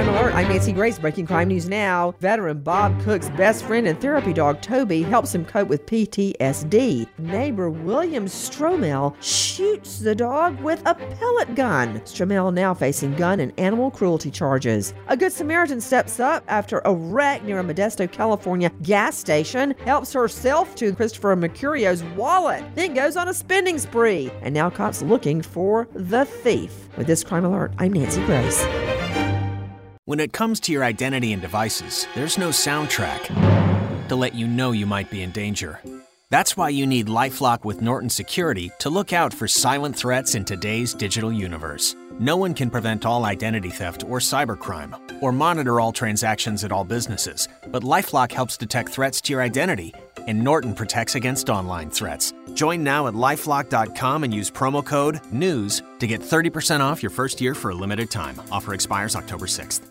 Crime Alert. I'm Nancy Grace. Breaking crime news now. Veteran Bob Cook's best friend and therapy dog Toby helps him cope with PTSD. Neighbor William Stromel shoots the dog with a pellet gun. Stromel now facing gun and animal cruelty charges. A Good Samaritan steps up after a wreck near a Modesto, California gas station, helps herself to Christopher Mercurio's wallet, then goes on a spending spree. And now cops looking for the thief. With this crime alert, I'm Nancy Grace. When it comes to your identity and devices, there's no soundtrack to let you know you might be in danger. That's why you need Lifelock with Norton Security to look out for silent threats in today's digital universe. No one can prevent all identity theft or cybercrime, or monitor all transactions at all businesses, but Lifelock helps detect threats to your identity, and Norton protects against online threats. Join now at lifelock.com and use promo code NEWS to get 30% off your first year for a limited time. Offer expires October 6th.